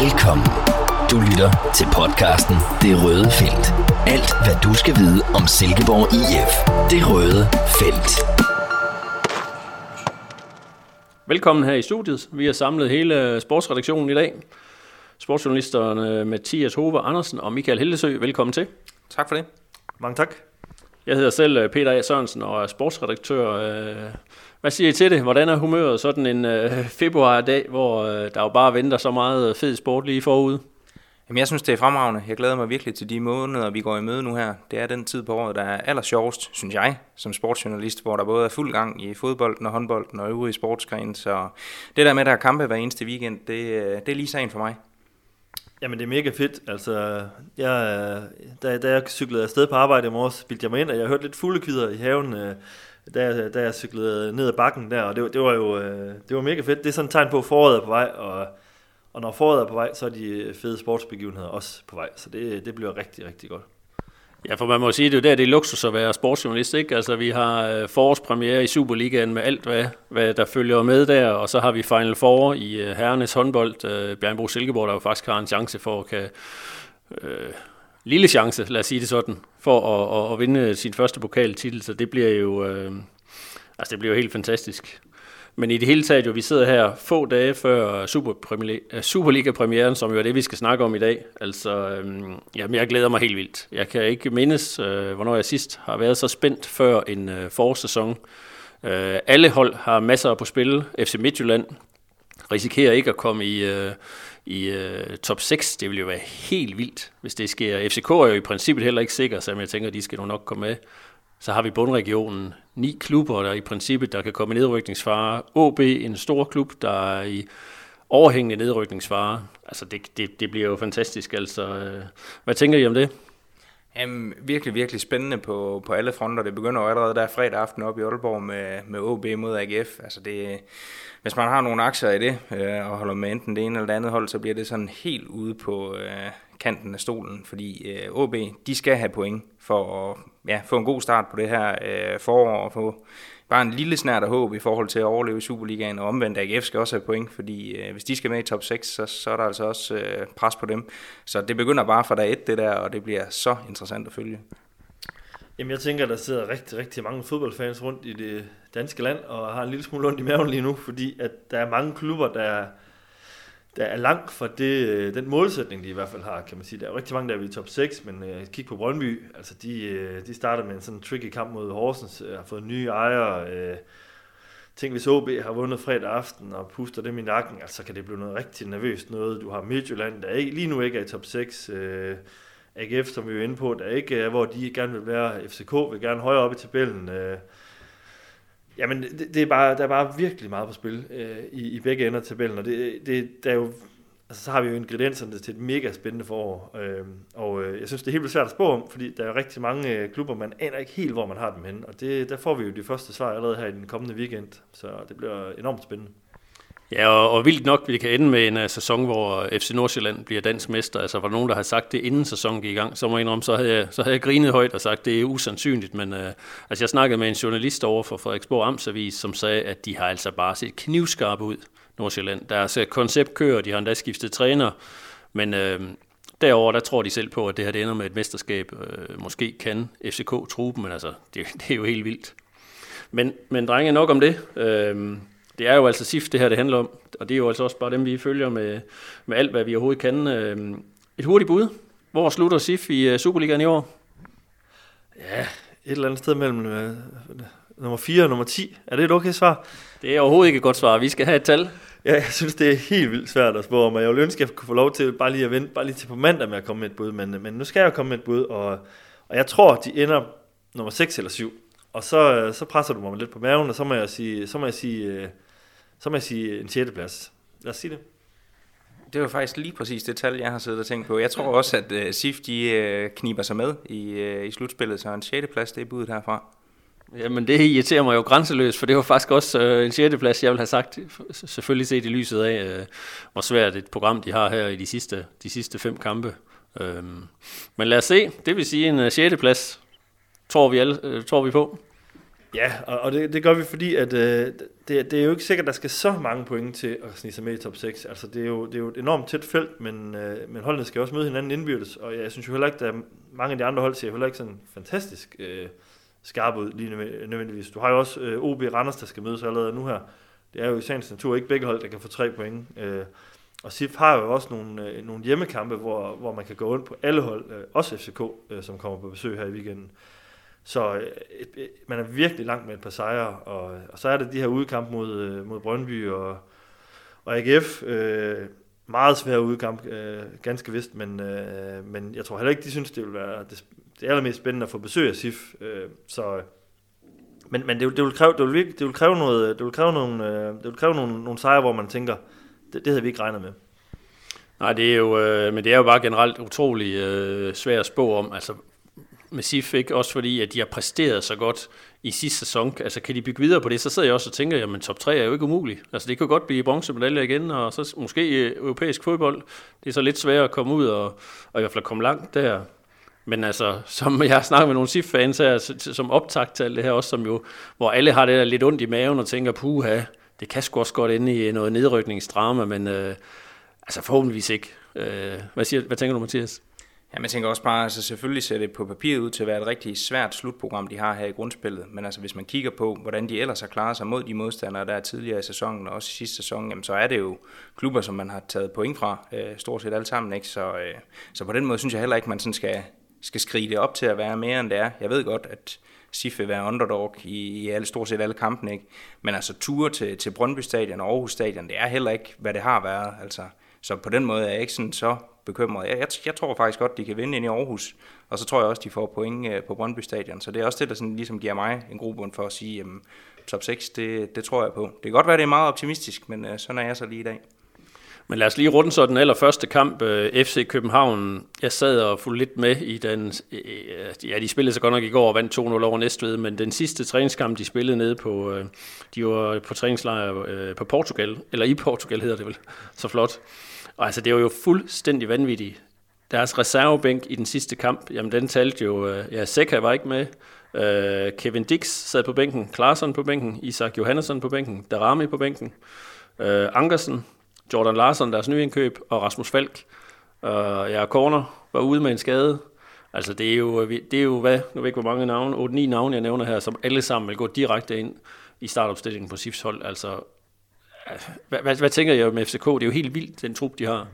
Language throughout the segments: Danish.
Velkommen. Du lytter til podcasten Det Røde Felt. Alt, hvad du skal vide om Silkeborg IF. Det Røde Felt. Velkommen her i studiet. Vi har samlet hele sportsredaktionen i dag. Sportsjournalisterne Mathias Hove Andersen og Michael Hildesø, velkommen til. Tak for det. Mange tak. Jeg hedder selv øh, Peter A. Sørensen og er sportsredaktør. Øh, hvad siger I til det? Hvordan er humøret sådan en øh, februardag, hvor øh, der jo bare venter så meget fed sport lige forud? Jamen, jeg synes, det er fremragende. Jeg glæder mig virkelig til de måneder, vi går i møde nu her. Det er den tid på året, der er allersjovest, synes jeg, som sportsjournalist, hvor der både er fuld gang i fodbolden og håndbolden og øvrige sportsgrene. Så det der med, at der er kampe hver eneste weekend, det, det er lige sagen for mig. Jamen det er mega fedt. Altså, jeg, da, da jeg cyklede afsted på arbejde i morges, bildte jeg mig ind, og jeg hørte lidt fuglekvider i haven, øh, da, da jeg cyklede ned ad bakken der, og det, det var jo øh, det var mega fedt. Det er sådan et tegn på, at foråret er på vej, og, og når foråret er på vej, så er de fede sportsbegivenheder også på vej. Så det, det bliver rigtig, rigtig godt. Ja, for man må sige, det er jo der, det er luksus at være sportsjournalist, ikke? Altså, vi har øh, forårspremiere i Superligaen med alt, hvad, hvad der følger med der, og så har vi Final Four i uh, herrenes håndbold. Øh, uh, Bjørnbro Silkeborg, der jo faktisk har en chance for at kan... Uh, lille chance, lad os sige det sådan, for at, at, at vinde sin første pokaltitel, så det bliver jo... Uh, altså, det bliver jo helt fantastisk. Men i det hele taget jo, vi sidder her få dage før øh, Superliga-premieren, som jo er det, vi skal snakke om i dag. Altså, øhm, jamen, jeg glæder mig helt vildt. Jeg kan ikke mindes, øh, hvornår jeg sidst har været så spændt før en øh, forårssæson. Øh, alle hold har masser på spil. FC Midtjylland risikerer ikke at komme i, øh, i øh, top 6. Det vil jo være helt vildt, hvis det sker. FCK er jo i princippet heller ikke sikker, så jeg tænker, at de skal nok komme med. Så har vi bundregionen. Ni klubber, der i princippet der kan komme i nedrykningsfare. OB, en stor klub, der er i overhængende nedrykningsfare. Altså, det, det, det bliver jo fantastisk. Altså, øh, hvad tænker I om det? Jamen, virkelig, virkelig spændende på, på alle fronter. Det begynder jo allerede der fredag aften op i Aalborg med, med OB mod AGF. Altså det, hvis man har nogle aktier i det, øh, og holder med enten det ene eller det andet hold, så bliver det sådan helt ude på øh, kanten af stolen, fordi øh, OB, de skal have point for at ja, få en god start på det her øh, forår, og få bare en lille snært af håb i forhold til at overleve i Superligaen, og omvendt AGF skal også have point, fordi øh, hvis de skal med i top 6, så, så er der altså også øh, pres på dem. Så det begynder bare fra dag 1 det der, og det bliver så interessant at følge. Jamen jeg tænker, der sidder rigtig, rigtig mange fodboldfans rundt i det danske land, og har en lille smule ondt i maven lige nu, fordi at der er mange klubber, der der er langt fra det, øh, den målsætning, de i hvert fald har, kan man sige. Der er jo rigtig mange, der er i top 6, men øh, kig på Brøndby, altså de, øh, de starter med en sådan tricky kamp mod Horsens, øh, har fået nye ejere, øh, Tænk, hvis OB har vundet fredag aften og puster dem i nakken, altså kan det blive noget rigtig nervøst noget. Du har Midtjylland, der ikke, lige nu ikke er i top 6. Øh, AGF, som vi er inde på, der ikke er, hvor de gerne vil være. FCK vil gerne højere op i tabellen. Øh, Jamen, det, det er bare, der er bare virkelig meget på spil øh, i, i begge ender af tabellen, og det, det, der er jo, altså, så har vi jo ingredienserne til et mega spændende forår, øh, og øh, jeg synes, det er helt vildt svært at spå om, fordi der er rigtig mange øh, klubber, man aner ikke helt, hvor man har dem henne, og det, der får vi jo de første svar allerede her i den kommende weekend, så det bliver enormt spændende. Ja, og, og vildt nok, vi kan ende med en uh, sæson, hvor øh, FC Nordsjælland bliver dansk mester. Altså, var der nogen, der har sagt det, inden sæsonen gik i gang, så må jeg indrømme, så havde jeg, så havde jeg grinet højt og sagt, det er usandsynligt. Men uh, altså, jeg snakkede med en journalist over for Frederiksborg Amtsavis, som sagde, at de har altså bare set knivskarpe ud, Nordsjælland. Deres koncept kører, de har endda skiftet træner, men uh, derover der tror de selv på, at det her det ender med et mesterskab. Øh, måske kan FCK true dem, men altså, det, det er jo helt vildt. Men, men drenge, nok om det. Øh, det er jo altså SIF, det her det handler om, og det er jo altså også bare dem, vi følger med, med alt, hvad vi overhovedet kan. Øhm, et hurtigt bud. Hvor slutter SIF i øh, Superligaen i år? Ja, et eller andet sted mellem øh, nummer 4 og nummer 10. Er det et okay svar? Det er overhovedet ikke et godt svar. Vi skal have et tal. Ja, jeg synes, det er helt vildt svært at spå om, og jeg ville ønske, at jeg kunne få lov til bare lige at vente, bare lige til på mandag med at komme med et bud, men, men nu skal jeg komme med et bud, og, og jeg tror, de ender nummer 6 eller 7. Og så, øh, så presser du mig lidt på maven, og så må jeg sige, så må jeg sige øh, så må jeg sige en 6. plads. Lad os sige det. Det var faktisk lige præcis det tal, jeg har siddet og tænkt på. Jeg tror også, at uh, SIF de, uh, kniber sig med i, uh, i slutspillet, så en 6. plads, det er budet herfra. Jamen det irriterer mig jo grænseløst, for det var faktisk også uh, en 6. plads, jeg vil have sagt, selvfølgelig set i lyset af, uh, hvor svært et program de har her i de sidste, de sidste fem kampe. Uh, men lad os se, det vil sige en uh, 6. plads, tror vi, alle, uh, tror vi på. Ja, og, og det, det gør vi, fordi at, øh, det, det er jo ikke sikkert, at der skal så mange point til at snige sig med i top 6. Altså, det er jo, det er jo et enormt tæt felt, men, øh, men holdene skal også møde hinanden indbyrdes, og jeg synes jo heller ikke, at mange af de andre hold ser heller ikke sådan fantastisk øh, skarpe ud lige nødvendigvis. Du har jo også øh, OB Randers, der skal mødes allerede nu her. Det er jo i sagens natur ikke begge hold, der kan få tre point. Øh, og SIF har jo også nogle, øh, nogle hjemmekampe, hvor, hvor man kan gå ind på alle hold, øh, også FCK, øh, som kommer på besøg her i weekenden. Så øh, et, et, man er virkelig langt med et par sejre, og, og så er det de her udkamp mod, øh, mod Brøndby og, og AGF. Øh, meget svær udkamp, øh, ganske vist, men, øh, men jeg tror heller ikke, de synes, det vil være det, det allermest spændende at få besøg af SIF. Øh, så, men men det, det, vil kræve, det, vil, det vil kræve noget, det vil kræve nogle, øh, det vil kræve nogle, nogle sejre, hvor man tænker, det, det havde vi ikke regnet med. Nej, det er jo, øh, men det er jo bare generelt utrolig øh, svært at spå om. Altså, med SIF, ikke? også fordi, at de har præsteret så godt i sidste sæson. Altså, kan de bygge videre på det, så sidder jeg også og tænker, jamen top 3 er jo ikke umuligt. Altså, det kan godt blive bronzemedalje igen, og så måske øh, europæisk fodbold. Det er så lidt svært at komme ud og, og i hvert fald komme langt der. Men altså, som jeg har snakket med nogle SIF-fans her, som optagt til alt det her også, som jo, hvor alle har det der lidt ondt i maven og tænker, puha, det kan sgu også godt ende i noget nedrykningsdrama, men øh, altså forhåbentligvis ikke. Øh, hvad, siger, hvad tænker du, Mathias? Ja, man tænker også bare, altså selvfølgelig ser det på papiret ud til at være et rigtig svært slutprogram, de har her i grundspillet. Men altså hvis man kigger på, hvordan de ellers har klaret sig mod de modstandere, der er tidligere i sæsonen, og også i sidste sæson, jamen, så er det jo klubber, som man har taget point fra, øh, stort set alle sammen. Ikke? Så, øh, så på den måde synes jeg heller ikke, man sådan skal, skal skrige det op til at være mere end det er. Jeg ved godt, at SIF vil være underdog i, i alle, stort set alle kampene, ikke? Men altså ture til, til Brøndby Stadion og Aarhus Stadion, det er heller ikke, hvad det har været. Altså, så på den måde er jeg ikke sådan så bekymret. Jeg, jeg, jeg tror faktisk godt, de kan vinde ind i Aarhus, og så tror jeg også, de får point øh, på Brøndby Stadion. Så det er også det, der sådan ligesom giver mig en grobund for at sige, at top 6, det, det tror jeg på. Det kan godt være, det er meget optimistisk, men øh, sådan er jeg så lige i dag. Men lad os lige runde så den allerførste kamp, øh, FC København. Jeg sad og fulgte lidt med i den, øh, ja, de spillede så godt nok i går og vandt 2-0 over Næstved, men den sidste træningskamp, de spillede nede på, øh, de var på træningslejr øh, på Portugal, eller i Portugal hedder det vel, så flot. Og altså, det var jo fuldstændig vanvittigt. Deres reservebænk i den sidste kamp, jamen den talte jo, øh, ja, Seca var ikke med, uh, Kevin Dix sad på bænken, Klaarsson på bænken, Isak Johannesson på bænken, Darami på bænken, uh, Ankersen, Jordan Larsen, deres nye indkøb, og Rasmus Falk. Uh, ja, Corner var ude med en skade. Altså det er jo, det er jo hvad, nu ved ikke hvor mange navne, 8-9 navne jeg nævner her, som alle sammen vil gå direkte ind i startopstillingen på SIFs hold. Altså hvad, hvad, hvad tænker jeg med FCK? Det er jo helt vildt, den trup, de har.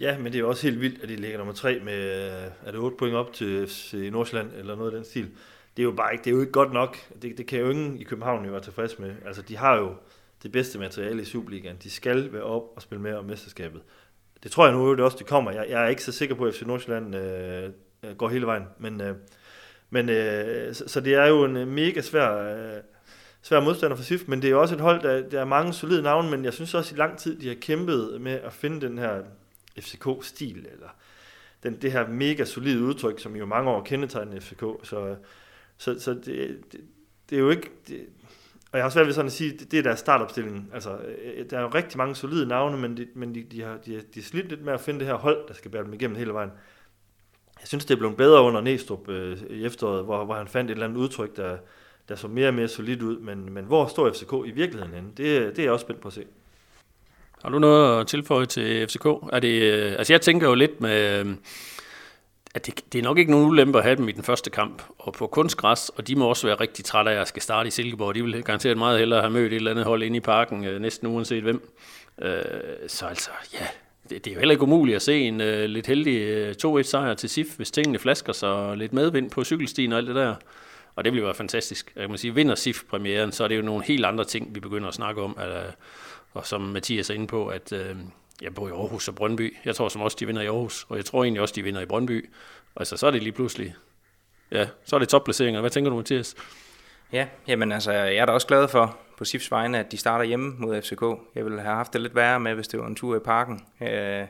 Ja, men det er jo også helt vildt, at de ligger nummer tre med, er det 8 point op til FC Nordsjælland, eller noget af den stil. Det er jo bare ikke, det er jo ikke godt nok. Det, det kan jo ingen i København jo være tilfreds med. Altså, de har jo det bedste materiale i Superligaen. De skal være op og spille med om mesterskabet. Det tror jeg nu det også, det kommer. Jeg, jeg er ikke så sikker på, at FC Nordsjælland øh, øh, går hele vejen. Men, øh, men øh, så, så det er jo en øh, mega svær... Øh, svær modstander for SIF, men det er også et hold, der, der er mange solide navne, men jeg synes også i lang tid, de har kæmpet med at finde den her FCK-stil, eller den, det her mega solide udtryk, som jo mange år kendetegner FCK. Så, så, så det, det, det er jo ikke... Det, og jeg har svært ved sådan at sige, det, det er deres startopstilling. Altså, øh, der er jo rigtig mange solide navne, men, de, men de, de, har, de, de slidt lidt med at finde det her hold, der skal bære dem igennem hele vejen. Jeg synes, det er blevet bedre under Næstrup øh, i efteråret, hvor, hvor han fandt et eller andet udtryk, der, der så mere og mere solidt ud, men, men hvor står FCK i virkeligheden henne? Det, det er jeg også spændt på at se. Har du noget at tilføje til FCK? Er det, øh, altså jeg tænker jo lidt med, øh, at det, det er nok ikke nogen ulempe at have dem i den første kamp, og på kunstgræs, og de må også være rigtig trætte af at skal starte i Silkeborg. De vil garanteret meget hellere have mødt et eller andet hold inde i parken, øh, næsten uanset hvem. Så altså, ja, det, det er jo heller ikke umuligt at se en lidt heldig 2-1 sejr til SIF, hvis tingene flasker sig lidt medvind på cykelstien og alt det der. Og det bliver fantastisk. Jeg kan sige, vinder SIF-premieren, så er det jo nogle helt andre ting, vi begynder at snakke om. At, øh, og som Mathias er inde på, at øh, jeg bor i Aarhus og Brøndby. Jeg tror som også, de vinder i Aarhus, og jeg tror egentlig også, de vinder i Brøndby. Altså, så er det lige pludselig, ja, så er det topplaceringer. Hvad tænker du, Mathias? Ja, jamen altså, jeg er da også glad for på SIFs vegne, at de starter hjemme mod FCK. Jeg ville have haft det lidt værre med, hvis det var en tur i parken. Øh,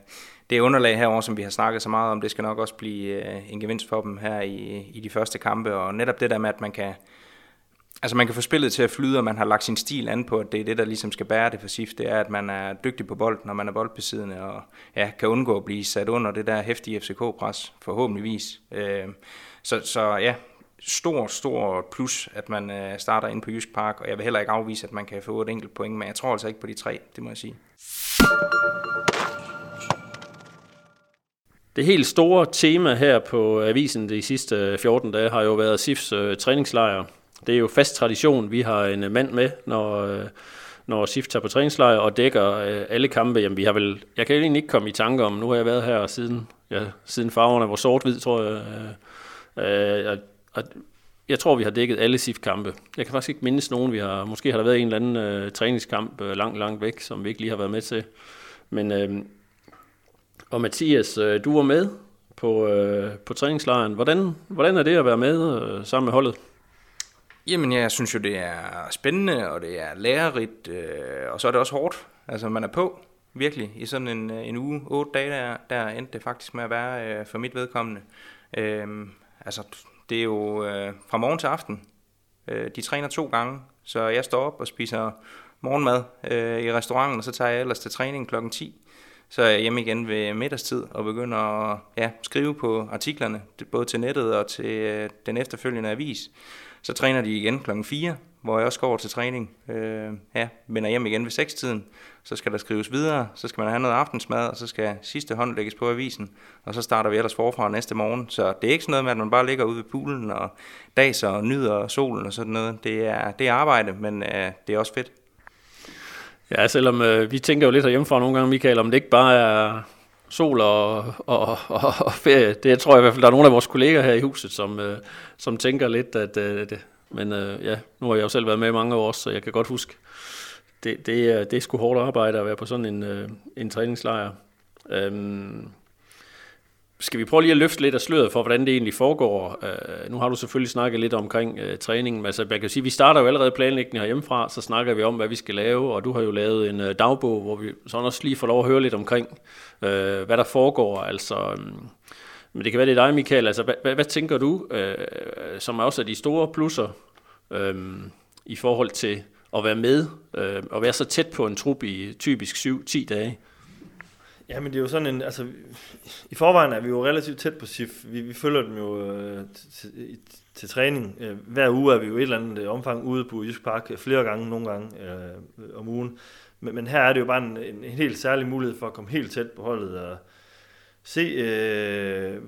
det underlag herover, som vi har snakket så meget om, det skal nok også blive øh, en gevinst for dem her i, i de første kampe. Og netop det der med, at man kan, altså man kan få spillet til at flyde, og man har lagt sin stil an på, at det er det, der ligesom skal bære det for SIF, det er, at man er dygtig på bolden, når man er boldbesiddende, og ja, kan undgå at blive sat under det der hæftige FCK-pres, forhåbentligvis. Øh, så, så ja, stor, stor plus, at man øh, starter ind på Jysk Park, og jeg vil heller ikke afvise, at man kan få et enkelt point, men jeg tror altså ikke på de tre, det må jeg sige. Det helt store tema her på avisen de sidste 14 dage har jo været SIFs øh, træningslejr. Det er jo fast tradition, vi har en mand med, når, øh, når SIF tager på træningslejr og dækker øh, alle kampe. Jamen, vi har vel, jeg kan egentlig ikke komme i tanke om, nu har jeg været her siden, ja, siden farverne var sort-hvid, tror jeg. Øh, øh, og jeg tror, vi har dækket alle SIF-kampe. Jeg kan faktisk ikke mindes nogen. Vi har, måske har der været en eller anden øh, træningskamp øh, langt, langt væk, som vi ikke lige har været med til. Men, øh, og Mathias, øh, du var med på, øh, på træningslejren. Hvordan, hvordan er det at være med øh, sammen med holdet? Jamen, jeg synes jo, det er spændende, og det er lærerigt, øh, og så er det også hårdt. Altså, man er på, virkelig. I sådan en, øh, en uge, otte dage, der, der endte det faktisk med at være øh, for mit vedkommende. Øh, altså, det er jo øh, fra morgen til aften. Øh, de træner to gange, så jeg står op og spiser morgenmad øh, i restauranten, og så tager jeg ellers til træning klokken 10. Så er jeg hjemme igen ved middagstid og begynder at ja, skrive på artiklerne, både til nettet og til øh, den efterfølgende avis. Så træner de igen klokken 4, hvor jeg også går over til træning. Øh, ja, vender hjem igen ved 6-tiden. Så skal der skrives videre, så skal man have noget aftensmad, og så skal sidste hånd lægges på avisen. Og så starter vi ellers forfra næste morgen. Så det er ikke sådan noget med, at man bare ligger ude ved poolen og daser og nyder solen og sådan noget. Det er, det er arbejde, men øh, det er også fedt. Ja, selvom øh, vi tænker jo lidt herhjemmefra nogle gange, Michael, om det ikke bare er sol og, og, og, og ferie. Det tror jeg i hvert fald, der er nogle af vores kolleger her i huset, som, øh, som tænker lidt, at øh, det, men øh, ja, nu har jeg jo selv været med i mange år, så jeg kan godt huske, det, det, er, det er sgu hårdt arbejde at være på sådan en, øh, en træningslejr. Øhm, skal vi prøve lige at løfte lidt af sløret for, hvordan det egentlig foregår? Øh, nu har du selvfølgelig snakket lidt omkring øh, træningen, men altså, jeg kan sige, vi starter jo allerede planlægningen herhjemmefra, så snakker vi om, hvad vi skal lave, og du har jo lavet en øh, dagbog, hvor vi sådan også lige får lov at høre lidt omkring, øh, hvad der foregår. Altså, øh, men det kan være, det er dig, Michael. Altså, hvad, hvad, hvad tænker du, øh, som er også er de store plusser, øh, i forhold til at være med, uh, og være så tæt på en trup i typisk 7-10 dage? Ja, men det er jo sådan en, altså, i forvejen er vi jo relativt tæt på SIF. Vi, vi følger dem jo øh, til, til træning. Øh, hver uge er vi jo et eller andet øh, omfang ude på Jysk Park, flere gange, nogle gange øh, om ugen. Men, men her er det jo bare en, en, en helt særlig mulighed for at komme helt tæt på holdet og se, øh,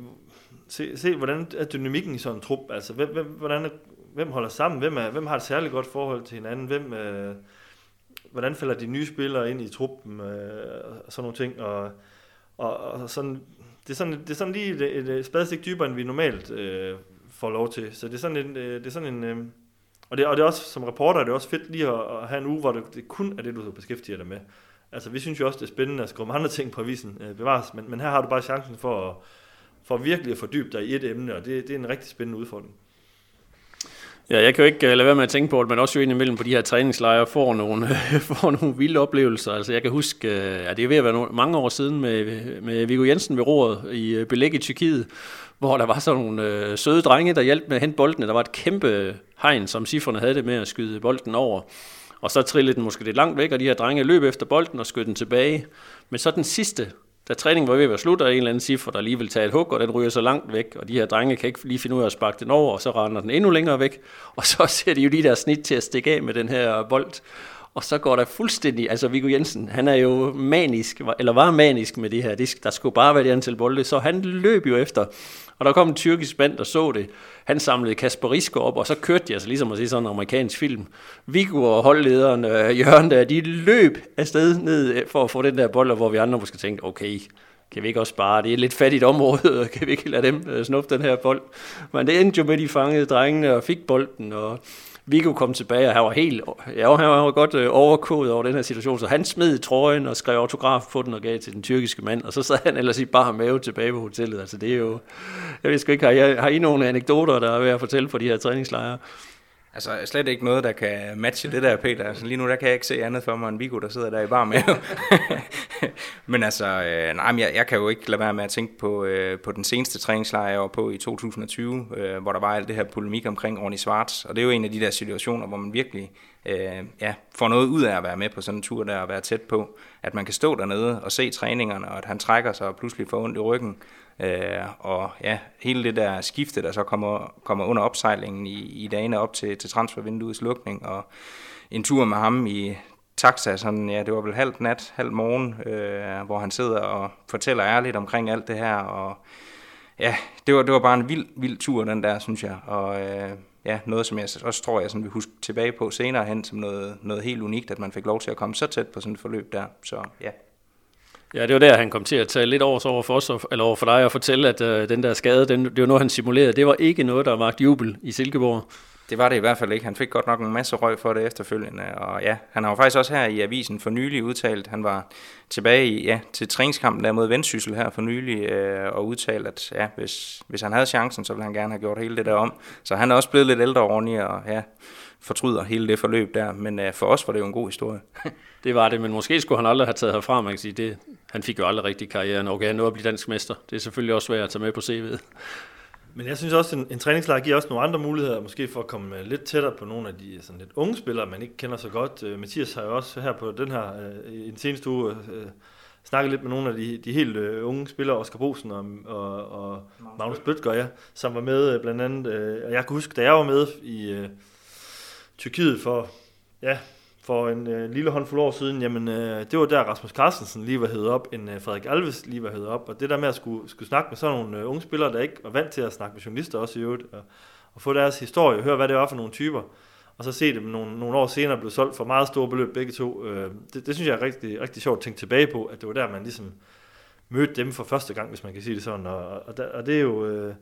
se, se hvordan er dynamikken i sådan en trup. Altså, hvem, hvem, hvordan, hvem holder sammen? Hvem, er, hvem har et særligt godt forhold til hinanden? Hvem... Øh, hvordan falder de nye spillere ind i truppen øh, og sådan nogle ting. Og, og, og sådan, det, er sådan, det er sådan lige et, et spadestik dybere, end vi normalt øh, får lov til. Så det er sådan en... Øh, det er sådan en øh, og, det, og det er også, som reporter, det er også fedt lige at, at have en uge, hvor det, det kun er det, du beskæftiger dig med. Altså, vi synes jo også, det er spændende at skrive om andre ting på avisen øh, bevares, men, men her har du bare chancen for at, for virkelig at fordybe dig i et emne, og det, det er en rigtig spændende udfordring. Ja, jeg kan jo ikke øh, lade være med at tænke på, at man også jo indimellem på de her træningslejre får nogle, får nogle vilde oplevelser. Altså jeg kan huske, at ja, det er ved at være nogle, mange år siden med, med Viggo Jensen ved roret i øh, belæg i Tyrkiet, hvor der var sådan nogle øh, søde drenge, der hjalp med at hente boldene. Der var et kæmpe hegn, som cifrene havde det med at skyde bolden over. Og så trillede den måske lidt langt væk, og de her drenge løb efter bolden og skød den tilbage. Men så den sidste da træningen var ved at være slut, og en eller anden cifre, der lige vil tage et hug, og den ryger så langt væk, og de her drenge kan ikke lige finde ud af at sparke den over, og så render den endnu længere væk, og så ser de jo lige der snit til at stikke af med den her bold, og så går der fuldstændig, altså Viggo Jensen, han er jo manisk, eller var manisk med det her, det, der skulle bare være det antal bolde, så han løb jo efter, og der kom en tyrkisk mand, der så det. Han samlede Kasper Risko op, og så kørte de altså ligesom at se sådan en amerikansk film. Viggo og holdlederen øh, Jørgen der, de løb afsted ned øh, for at få den der bold, hvor vi andre måske tænkte, okay, kan vi ikke også bare, det er et lidt fattigt område, kan vi ikke lade dem øh, snuppe den her bold? Men det endte jo med, at de fangede drengene og fik bolden, og Viggo kom tilbage, og han var helt, ja, han var godt øh, overkodet over den her situation, så han smed trøjen og skrev autograf på den og gav til den tyrkiske mand, og så sad han ellers i bare mave tilbage på hotellet. Altså det er jo, jeg ved sgu ikke, har I, har I nogle anekdoter, der er ved at fortælle på de her træningslejre? Altså slet ikke noget, der kan matche det der, Peter. Altså, lige nu der kan jeg ikke se andet for mig end Vigo, der sidder der i bar med. men altså, øh, nej, men jeg, jeg kan jo ikke lade være med at tænke på, øh, på den seneste træningslejr, jeg var på i 2020, øh, hvor der var alt det her polemik omkring Ronny Svarts. Og det er jo en af de der situationer, hvor man virkelig øh, ja, får noget ud af at være med på sådan en tur der og være tæt på. At man kan stå dernede og se træningerne, og at han trækker sig og pludselig får ondt i ryggen. Øh, og ja, hele det der skifte, der så kommer, kommer under opsejlingen i, i dagene op til, til transfervinduets lukning, og en tur med ham i taxa, sådan, ja, det var vel halv nat, halv morgen, øh, hvor han sidder og fortæller ærligt omkring alt det her, og ja, det var, det var bare en vild, vild tur, den der, synes jeg, og øh, ja, noget, som jeg også tror, jeg sådan vil huske tilbage på senere hen, som noget, noget helt unikt, at man fik lov til at komme så tæt på sådan et forløb der, så ja. Ja, det var der, han kom til at tage lidt over, over for os, eller over for dig, og fortælle, at øh, den der skade, den, det var noget, han simulerede. Det var ikke noget, der var jubel i Silkeborg. Det var det i hvert fald ikke. Han fik godt nok en masse røg for det efterfølgende. Og ja, han har jo faktisk også her i avisen for nylig udtalt, han var tilbage i, ja, til træningskampen der mod Vendsyssel her for nylig, øh, og udtalt, at ja, hvis, hvis han havde chancen, så ville han gerne have gjort hele det der om. Så han er også blevet lidt ældre ordentligt, og ja, fortryder hele det forløb der. Men øh, for os var det jo en god historie. det var det, men måske skulle han aldrig have taget herfra, man kan sige. Det, han fik jo aldrig rigtig karrieren. Okay, han nåede at blive dansk mester. Det er selvfølgelig også svært at tage med på CV'et. Men jeg synes også, at en, en træningslejr giver også nogle andre muligheder, måske for at komme lidt tættere på nogle af de sådan lidt unge spillere, man ikke kender så godt. Uh, Mathias har jo også her på den her, uh, i den seneste uge, uh, snakket lidt med nogle af de, de helt uh, unge spillere, Oscar Bosen og, og, og Magnus Bøtger, ja, som var med uh, blandt andet. Uh, og jeg kan huske, da jeg var med i uh, Tyrkiet for, ja, for en øh, lille håndfuld år siden, jamen øh, det var der Rasmus Carstensen lige var hævet op, en øh, Frederik Alves lige var hævet op, og det der med at skulle, skulle snakke med sådan nogle øh, unge spillere, der ikke var vant til at snakke med journalister også i øvrigt, og, og få deres historie, høre hvad det var for nogle typer, og så se dem nogle, nogle år senere blive solgt for meget store beløb begge to, øh, det, det synes jeg er rigtig, rigtig sjovt at tænke tilbage på, at det var der man ligesom mødte dem for første gang, hvis man kan sige det sådan, og, og, der, og det er jo... Øh,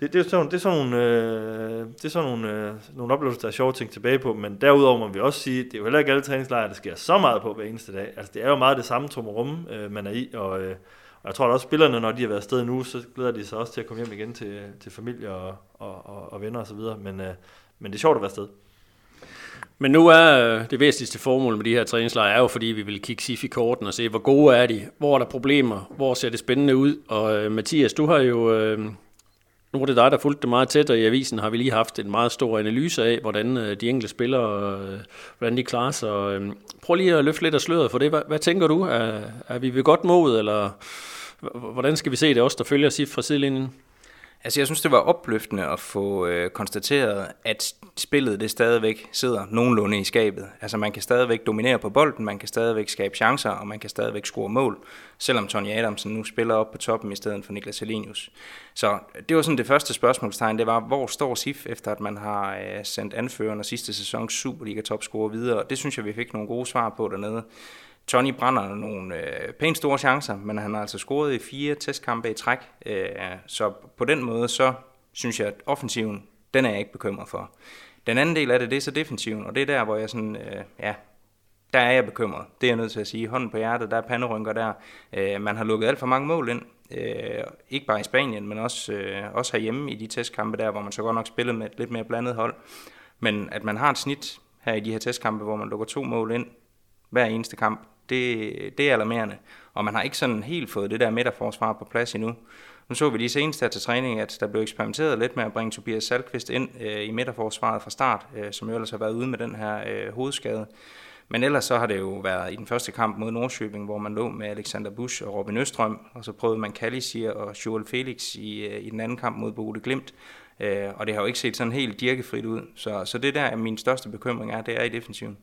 det, det, er sådan, det er sådan nogle, øh, det er sådan nogle, øh, nogle oplevelser, der er sjove ting tilbage på, men derudover må vi også sige, det er jo heller ikke alle træningslejre, der sker så meget på hver eneste dag. Altså det er jo meget det samme rum, øh, man er i, og, øh, og jeg tror at også spillerne, når de har været afsted nu, så glæder de sig også til at komme hjem igen til, til familie og, og, og, og venner osv., men, øh, men det er sjovt at være afsted. Men nu er øh, det væsentligste formål med de her træningslejre, er jo fordi, vi vil kigge SIF i korten og se, hvor gode er de, hvor er der problemer, hvor ser det spændende ud. Og øh, Mathias, du har jo øh, nu er det dig, der fulgte det meget tæt, og i avisen har vi lige haft en meget stor analyse af, hvordan øh, de enkelte spillere, øh, hvordan de klarer sig. Øhm, prøv lige at løfte lidt af sløret for det. Hvad, hvad tænker du? Er, er vi ved godt mod, eller hvordan skal vi se det også, der følger sig fra sidelinjen? Altså jeg synes, det var opløftende at få øh, konstateret, at spillet det stadigvæk sidder nogenlunde i skabet. Altså man kan stadigvæk dominere på bolden, man kan stadigvæk skabe chancer, og man kan stadigvæk score mål, selvom Tony Adamsen nu spiller op på toppen i stedet for Niklas Helinius. Så det var sådan det første spørgsmålstegn, det var, hvor står SIF efter at man har øh, sendt anføreren og sidste sæsons Superliga-topscorer videre? Det synes jeg, vi fik nogle gode svar på dernede. Tony brænder nogle øh, pænt store chancer, men han har altså scoret i fire testkampe i træk. Øh, så på den måde, så synes jeg, at offensiven, den er jeg ikke bekymret for. Den anden del af det, det er så defensiven, og det er der, hvor jeg sådan, øh, ja, der er jeg bekymret. Det er jeg nødt til at sige. Hånden på hjertet, der er panderynker der. Øh, man har lukket alt for mange mål ind. Øh, ikke bare i Spanien, men også, øh, også herhjemme i de testkampe der, hvor man så godt nok spillede med et lidt mere blandet hold. Men at man har et snit her i de her testkampe, hvor man lukker to mål ind hver eneste kamp, det, det er alarmerende. Og man har ikke sådan helt fået det der midterforsvar på plads endnu. Nu så vi lige senest her til træning, at der blev eksperimenteret lidt med at bringe Tobias Salkvist ind øh, i midterforsvaret fra start, øh, som jo ellers har været ude med den her øh, hovedskade. Men ellers så har det jo været i den første kamp mod Nordsjøbing, hvor man lå med Alexander Busch og Robin Østrøm, og så prøvede man Kalisier og Joel Felix i, øh, i den anden kamp mod Bode Glimt. Øh, og det har jo ikke set sådan helt dirkefrit ud. Så, så det der min største bekymring er, det er i defensiven.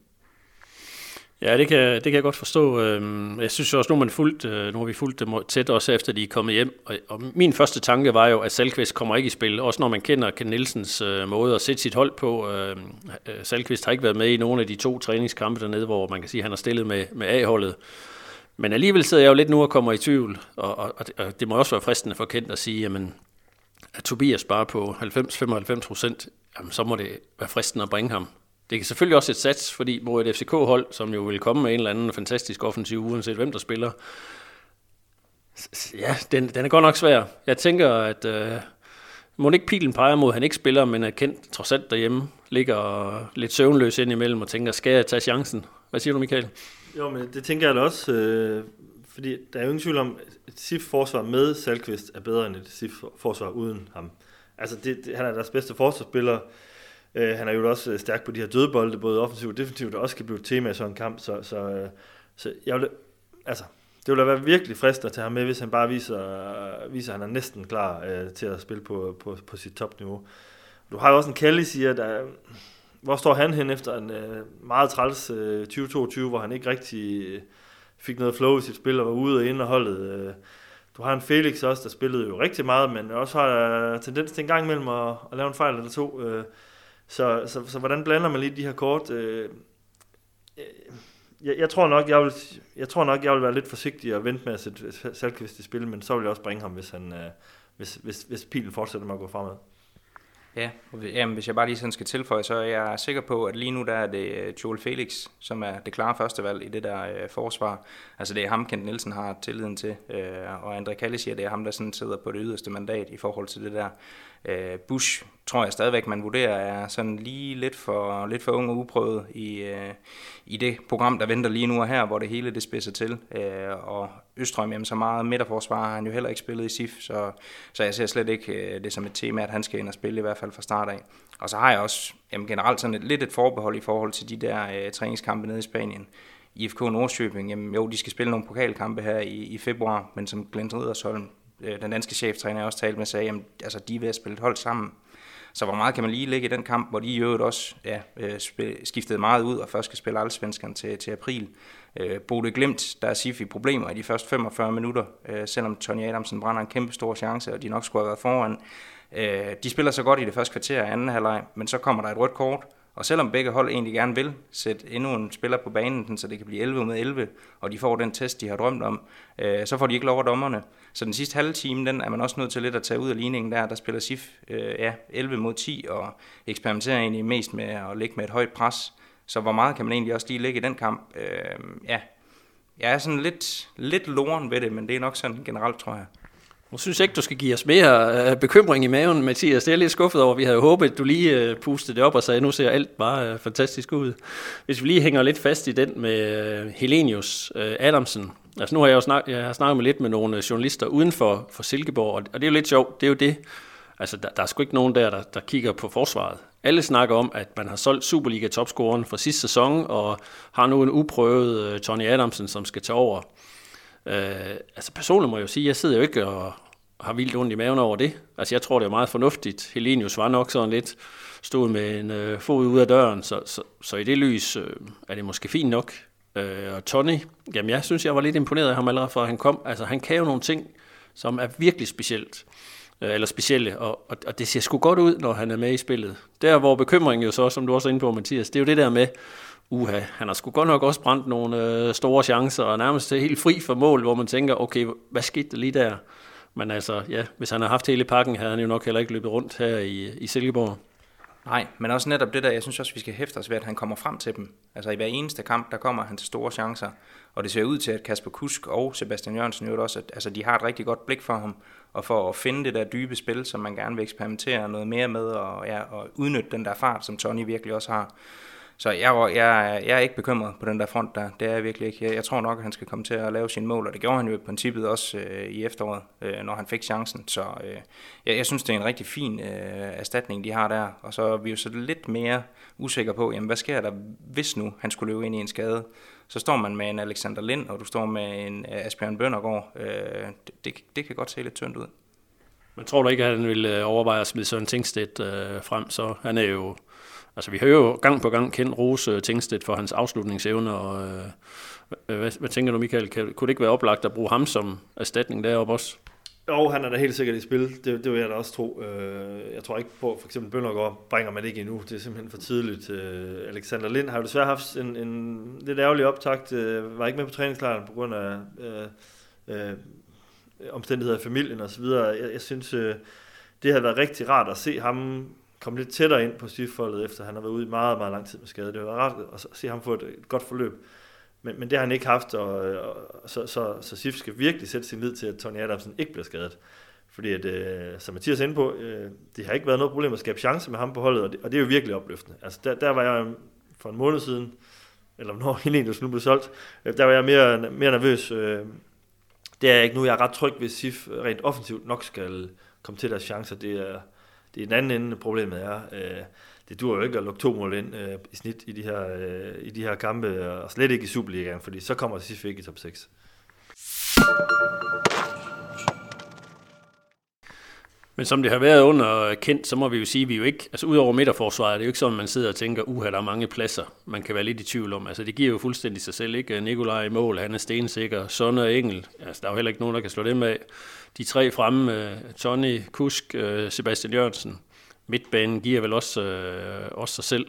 Ja, det kan, det kan jeg godt forstå. Øhm, jeg synes også, nu, man fulgt, øh, nu har vi fulgt dem tæt, også efter de er kommet hjem. Og min første tanke var jo, at Salkvist kommer ikke i spil. Også når man kender Ken Nielsens øh, måde at sætte sit hold på. Øhm, øh, Salkvist har ikke været med i nogle af de to træningskampe dernede, hvor man kan sige, at han har stillet med, med A-holdet. Men alligevel sidder jeg jo lidt nu og kommer i tvivl. Og, og, og det må også være fristende for Kent at sige, jamen, at Tobias bare på 90-95 procent, så må det være fristende at bringe ham det kan selvfølgelig også et sats, fordi mod et FCK-hold, som jo vil komme med en eller anden fantastisk offensiv, uanset hvem der spiller, ja, den, den er godt nok svær. Jeg tænker, at øh, må ikke pilen peger mod, at han ikke spiller, men er kendt trods alt derhjemme, ligger lidt søvnløs ind imellem og tænker, skal jeg tage chancen? Hvad siger du, Michael? Jo, men det tænker jeg da også. Øh, fordi der er jo ingen tvivl om, at et SIF-forsvar med Salkvist er bedre end et SIF-forsvar uden ham. Altså, det, det, han er deres bedste forsvarsspiller. Øh, han er jo også øh, stærk på de her dødbolde, både offensivt og defensivt, der også kan blive et tema i sådan en kamp. Så, så, øh, så jeg vil, altså, det ville være virkelig fristende at tage ham med, hvis han bare viser, viser at han er næsten klar øh, til at spille på, på, på sit topniveau. Du har jo også en Kelly, siger, der, hvor står han hen efter en øh, meget træls øh, 2022, hvor han ikke rigtig øh, fik noget flow i sit spil og var ude og ind og holdet. Øh. Du har en Felix også, der spillede jo rigtig meget, men også har tendens til en gang imellem at, at lave en fejl eller to. Øh. Så, så, så hvordan blander man lige de her kort? Øh, øh, jeg, jeg, tror nok, jeg vil, jeg tror nok, jeg vil være lidt forsigtig og vente med at sætte Salkvist i spil, men så vil jeg også bringe ham, hvis, han, øh, hvis, hvis, hvis pilen fortsætter med at gå fremad. Ja, jamen, hvis jeg bare lige sådan skal tilføje, så er jeg sikker på, at lige nu der er det øh, Joel Felix, som er det klare førstevalg i det der øh, forsvar. Altså det er ham, Kent Nielsen har tilliden til, øh, og André Kalle siger, at det er ham, der sådan sidder på det yderste mandat i forhold til det der. Øh, Bush tror jeg stadigvæk, man vurderer, er sådan lige lidt for, lidt for ung og uprøvet i, øh, i det program, der venter lige nu og her, hvor det hele det spidser til. Øh, og Østrøm, jamen, så meget midterforsvar har han jo heller ikke spillet i SIF, så, så jeg ser slet ikke øh, det som et tema, at han skal ind og spille i hvert fald fra start af. Og så har jeg også jamen, generelt sådan et, lidt et forbehold i forhold til de der øh, træningskampe nede i Spanien. IFK Nordsjøbing, jamen jo, de skal spille nogle pokalkampe her i, i februar, men som Glenn Riddersholm, øh, den danske cheftræner, jeg også talte med, sagde, jamen, altså, de er ved at spille et hold sammen. Så hvor meget kan man lige lægge i den kamp, hvor de i øvrigt også ja, øh, skiftede meget ud, og først skal spille allsvenskerne til, til april. Øh, Bode Glimt, der er Sifi problemer i de første 45 minutter, øh, selvom Tony Adamsen brænder en kæmpe stor chance, og de nok skulle have været foran. Øh, de spiller så godt i det første kvarter af anden halvleg, men så kommer der et rødt kort, og selvom begge hold egentlig gerne vil sætte endnu en spiller på banen, så det kan blive 11 mod 11, og de får den test, de har drømt om, øh, så får de ikke lov af dommerne. Så den sidste halve time, den er man også nødt til lidt at tage ud af ligningen der. Der spiller SIF øh, ja, 11 mod 10 og eksperimenterer egentlig mest med at ligge med et højt pres. Så hvor meget kan man egentlig også lige ligge i den kamp? Øh, ja, jeg er sådan lidt, lidt loren ved det, men det er nok sådan generelt, tror jeg. Nu synes jeg ikke, du skal give os mere øh, bekymring i maven, Mathias. Det er lidt skuffet over. Vi havde håbet, at du lige øh, pustede det op og sagde, at nu ser alt bare øh, fantastisk ud. Hvis vi lige hænger lidt fast i den med Helenius Adamsen. Altså nu har jeg jo snak, jeg har snakket med lidt med nogle journalister uden for, for Silkeborg, og det er jo lidt sjovt. Det er jo det. Altså der, der er sgu ikke nogen der, der, der kigger på forsvaret. Alle snakker om, at man har solgt Superliga-topscoren fra sidste sæson, og har nu en uprøvet Tony Adamsen, som skal tage over. Øh, altså personligt må jeg jo sige, jeg sidder jo ikke og, har vildt ondt i maven over det. Altså jeg tror, det er meget fornuftigt. Helenius var nok sådan lidt stod med en øh, fod ud af døren, så, så, så i det lys øh, er det måske fint nok. Øh, og Tony, jamen jeg synes, jeg var lidt imponeret af ham allerede fra han kom. Altså han kan jo nogle ting, som er virkelig specielt øh, eller specielle, og, og, og det ser sgu godt ud, når han er med i spillet. Der hvor bekymringen jo så, som du også er inde på, Mathias, det er jo det der med, uha, han har sgu godt nok også brændt nogle øh, store chancer, og nærmest helt fri for mål, hvor man tænker, okay, hvad skete der lige der? Men altså, ja, hvis han har haft hele pakken, havde han jo nok heller ikke løbet rundt her i, i Silkeborg. Nej, men også netop det der, jeg synes også, vi skal hæfte os ved, at han kommer frem til dem. Altså i hver eneste kamp, der kommer han til store chancer. Og det ser ud til, at Kasper Kusk og Sebastian Jørgensen jo også, at altså, de har et rigtig godt blik for ham. Og for at finde det der dybe spil, som man gerne vil eksperimentere noget mere med, og, ja, og udnytte den der fart, som Tony virkelig også har. Så jeg, jeg, jeg er ikke bekymret på den der front der. Det er jeg virkelig ikke. Jeg, jeg tror nok, at han skal komme til at lave sine mål, og det gjorde han jo i princippet også øh, i efteråret, øh, når han fik chancen. Så øh, jeg, jeg synes, det er en rigtig fin øh, erstatning, de har der. Og så er vi jo så lidt mere usikre på, jamen, hvad sker der, hvis nu han skulle løbe ind i en skade? Så står man med en Alexander Lind, og du står med en øh, Asbjørn Bøndergaard. Øh, det, det, det kan godt se lidt tyndt ud. Man tror du ikke, at han vil øh, overveje at smide Søren Tingstedt øh, frem? Så han er jo Altså, vi har jo gang på gang kendt Rose øh, Tingstedt for hans afslutningsevne, og øh, øh, hvad, hvad tænker du, Michael? Kan, kunne det ikke være oplagt at bruge ham som erstatning deroppe også? Jo, han er da helt sikkert i spil. Det, det vil jeg da også tro. Øh, jeg tror ikke på, for eksempel Bøndergaard bringer man ikke endnu. Det er simpelthen for tidligt. Alexander Lind har jo desværre haft en, en lidt ærgerlig optakt. Var ikke med på træningslejren på grund af øh, øh, omstændigheder i familien osv. Jeg, jeg synes, det har været rigtig rart at se ham komme lidt tættere ind på stiftfoldet, efter han har været ude i meget, meget lang tid med skade. Det var ret at se ham få et, et godt forløb. Men, men det har han ikke haft, og, og så, så, så Sif skal virkelig sætte sin lid til, at Tony Adamsen ikke bliver skadet. Fordi, at, øh, som Mathias er inde på, øh, det har ikke været noget problem at skabe chance med ham på holdet, og det, og det er jo virkelig opløftende. Altså, der, der var jeg øh, for en måned siden, eller når Helenius nu blev solgt, øh, der var jeg mere, mere nervøs, øh, det er ikke nu. Jeg er ret tryg ved, at SIF rent offensivt nok skal komme til deres chancer. Det er, det er den anden ende, problemet er. Øh, det dur jo ikke at lukke to mål ind øh, i snit i de, her, øh, i de her kampe, og slet ikke i Superligaen, fordi så kommer SIF ikke i top 6. Men som det har været under kendt, så må vi jo sige, at vi jo ikke, altså udover midterforsvaret, det er jo ikke sådan, at man sidder og tænker, uha, der er mange pladser, man kan være lidt i tvivl om. Altså det giver jo fuldstændig sig selv, ikke? Nikolaj i mål, han er stensikker, Sonne og Engel, altså der er jo heller ikke nogen, der kan slå dem af. De tre fremme, øh, Tony, Kusk, øh, Sebastian Jørgensen, midtbanen giver vel også, øh, også sig selv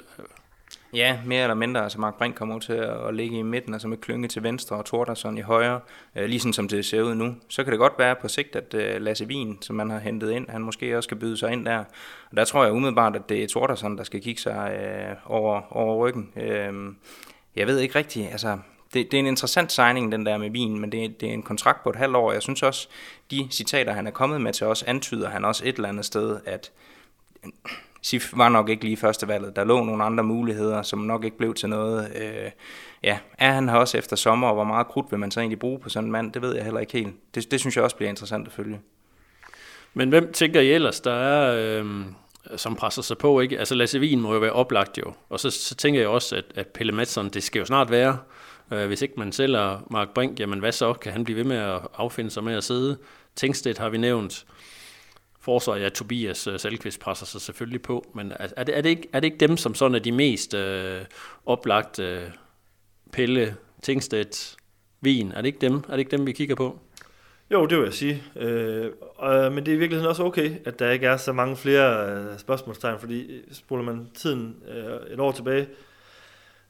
Ja, mere eller mindre. Altså Mark Brink kommer til at ligge i midten, altså med klynge til venstre og Tordersson i højre, øh, ligesom som det ser ud nu. Så kan det godt være på sigt, at øh, Lasse Wien, som man har hentet ind, han måske også skal byde sig ind der. Og der tror jeg umiddelbart, at det er Tordersson, der skal kigge sig øh, over, over ryggen. Øh, jeg ved ikke rigtigt, altså det, det er en interessant signing, den der med Wien, men det, det er en kontrakt på et halvt år. Jeg synes også, de citater, han er kommet med til os, antyder han også et eller andet sted, at SIF var nok ikke lige første valget. Der lå nogle andre muligheder, som nok ikke blev til noget. Øh, ja, er han her også efter sommer, og hvor meget krudt vil man så egentlig bruge på sådan en mand? Det ved jeg heller ikke helt. Det, det synes jeg også bliver interessant at følge. Men hvem tænker I ellers, der er, øh, som presser sig på? Ikke? Altså Lasse Wien må jo være oplagt jo. Og så, så tænker jeg også, at, at Pelle Madsen, det skal jo snart være. Øh, hvis ikke man sælger Mark Brink, jamen hvad så? Kan han blive ved med at affinde sig med at sidde? Tænkstedt har vi nævnt forsvar, ja, Tobias uh, Salkvist presser sig selvfølgelig på, men er, er, det, er, det ikke, er det ikke dem, som sådan er de mest øh, oplagt øh, Pelle, Tingstedt, Vin, er det ikke dem, er det ikke dem, vi kigger på? Jo, det vil jeg sige. Øh, øh, men det er i virkeligheden også okay, at der ikke er så mange flere øh, spørgsmålstegn, fordi spoler man tiden øh, et år tilbage,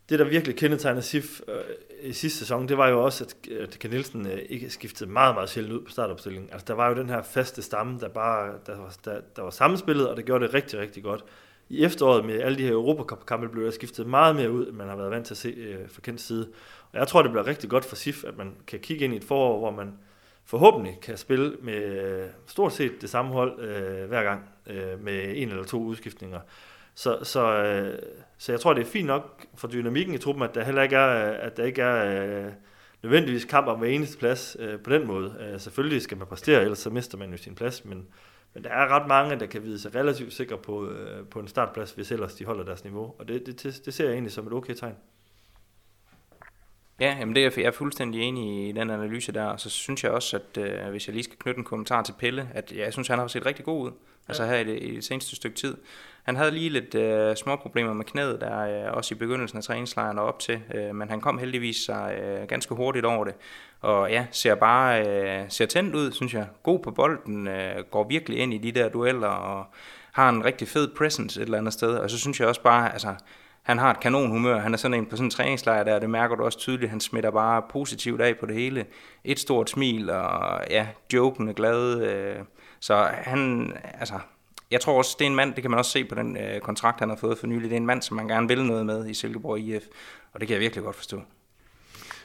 det, der virkelig kendetegner SIF øh, i sidste sæson, det var jo også, at, at Ken Nielsen øh, ikke skiftede meget, meget sjældent ud på startopstillingen. Altså, der var jo den her faste stamme, der bare der var, der, der var sammenspillet, og det gjorde det rigtig, rigtig godt. I efteråret med alle de her Europacup-kampe blev der skiftet meget mere ud, end man har været vant til at se øh, fra kendt side. Og jeg tror, det bliver rigtig godt for SIF, at man kan kigge ind i et forår, hvor man forhåbentlig kan spille med øh, stort set det samme hold øh, hver gang, øh, med en eller to udskiftninger. Så, så, øh, så jeg tror, det er fint nok for dynamikken i truppen, at der heller ikke er, at der ikke er øh, nødvendigvis kamp om hver eneste plads øh, på den måde. Øh, selvfølgelig skal man præstere, ellers så mister man jo sin plads, men, men der er ret mange, der kan vide sig relativt sikre på, øh, på en startplads, hvis ellers de holder deres niveau. Og det, det, det ser jeg egentlig som et okay tegn. Ja, jamen det er, jeg er fuldstændig enig i den analyse der, og så synes jeg også, at øh, hvis jeg lige skal knytte en kommentar til Pelle, at ja, jeg synes, han har set rigtig god ud, ja. altså her i det, i det seneste stykke tid. Han havde lige lidt øh, små problemer med knæet, der øh, også i begyndelsen af træningslejren og op til, øh, men han kom heldigvis sig øh, ganske hurtigt over det. Og ja, ser bare øh, ser tændt ud, synes jeg. God på bolden, øh, går virkelig ind i de der dueller og har en rigtig fed presence et eller andet sted. Og så synes jeg også bare, altså, han har et kanonhumør. Han er sådan en på sådan en træningslejr der, det mærker du også tydeligt. Han smitter bare positivt af på det hele. Et stort smil og ja, jokende glad. Øh, så han, altså, jeg tror også, det er en mand, det kan man også se på den øh, kontrakt, han har fået for nylig. Det er en mand, som man gerne vil noget med i Silkeborg IF, og det kan jeg virkelig godt forstå.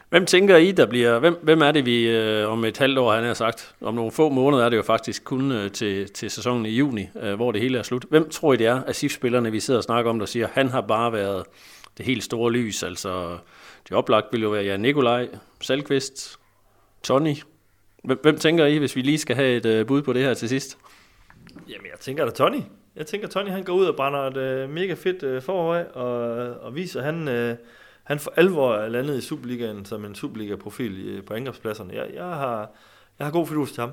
Hvem tænker I, der bliver... Hvem, hvem er det, vi øh, om et halvt år, han har sagt? Om nogle få måneder er det jo faktisk kun øh, til, til sæsonen i juni, øh, hvor det hele er slut. Hvem tror I, det er af SIF-spillerne, vi sidder og snakker om, der siger, han har bare været det helt store lys? Altså, det oplagt vil jo være ja, Nikolaj, Salkvist, Tony. Hvem, hvem tænker I, hvis vi lige skal have et øh, bud på det her til sidst? Jamen, jeg tænker da Tony. Jeg tænker, Tony han går ud og brænder et øh, mega fedt øh, forår og, og viser, han, øh, han for alvor er landet i Superligaen som en Superliga-profil øh, på angrebspladserne. Jeg, jeg, har, jeg har god fidus til ham.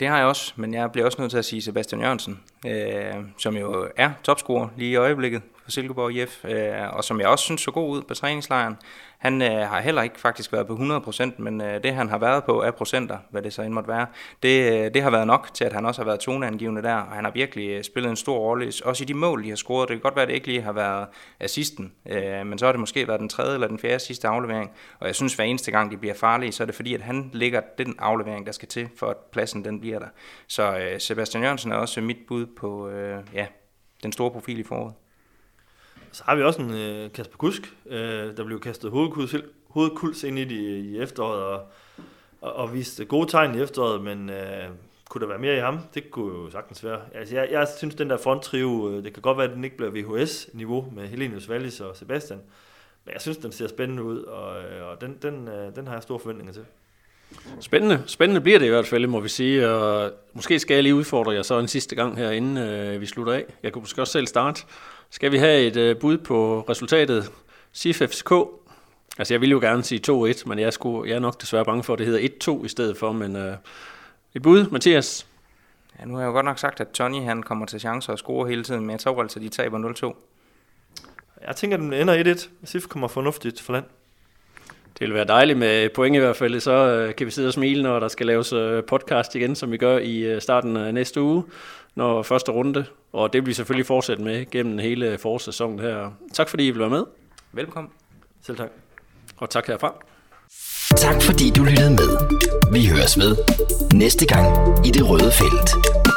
Det har jeg også, men jeg bliver også nødt til at sige Sebastian Jørgensen, øh, som jo er topscorer lige i øjeblikket for Silkeborg IF, øh, og som jeg også synes så god ud på træningslejren. Han øh, har heller ikke faktisk været på 100%, men øh, det han har været på er procenter, hvad det så end måtte være. Det, øh, det har været nok til, at han også har været toneangivende der, og han har virkelig øh, spillet en stor rolle, også i de mål, de har scoret. Det kan godt være, at det ikke lige har været assisten, øh, men så har det måske været den tredje eller den fjerde sidste aflevering, og jeg synes, hver eneste gang de bliver farlige, så er det fordi, at han ligger den aflevering, der skal til, for at pladsen den bliver der. Så øh, Sebastian Jørgensen er også mit bud på øh, ja, den store profil i foråret. Så har vi også en øh, Kasper Kusk, øh, der blev kastet hovedkuls, hovedkuls ind i, de, øh, i efteråret, og, og, og viste gode tegn i efteråret, men øh, kunne der være mere i ham? Det kunne jo sagtens være. Altså, jeg, jeg synes, den der fronttrio, øh, det kan godt være, at den ikke bliver VHS-niveau med Helenius Wallis og Sebastian, men jeg synes, den ser spændende ud, og, øh, og den, den, øh, den har jeg store forventninger til. Spændende. Spændende bliver det i hvert fald, må vi sige. Og måske skal jeg lige udfordre jer så en sidste gang her, inden øh, vi slutter af. Jeg kunne måske også selv starte. Skal vi have et øh, bud på resultatet? SIF FCK. Altså, jeg ville jo gerne sige 2-1, men jeg er, sgu, jeg er nok desværre bange for, at det hedder 1-2 i stedet for. Men øh, et bud, Mathias? Ja, nu har jeg jo godt nok sagt, at Tony han kommer til chancer og score hele tiden, men jeg tror altså, de taber 0-2. Jeg tænker, at den ender 1-1. SIF kommer fornuftigt for land. Det vil være dejligt med point i hvert fald, så øh, kan vi sidde og smile, når der skal laves øh, podcast igen, som vi gør i øh, starten af næste uge, når første runde. Og det vil vi selvfølgelig fortsætte med gennem hele forårssæsonen her. Tak fordi I vil være med. Velkommen. Selv tak. Og tak herfra. Tak fordi du lyttede med. Vi høres ved næste gang i det røde felt.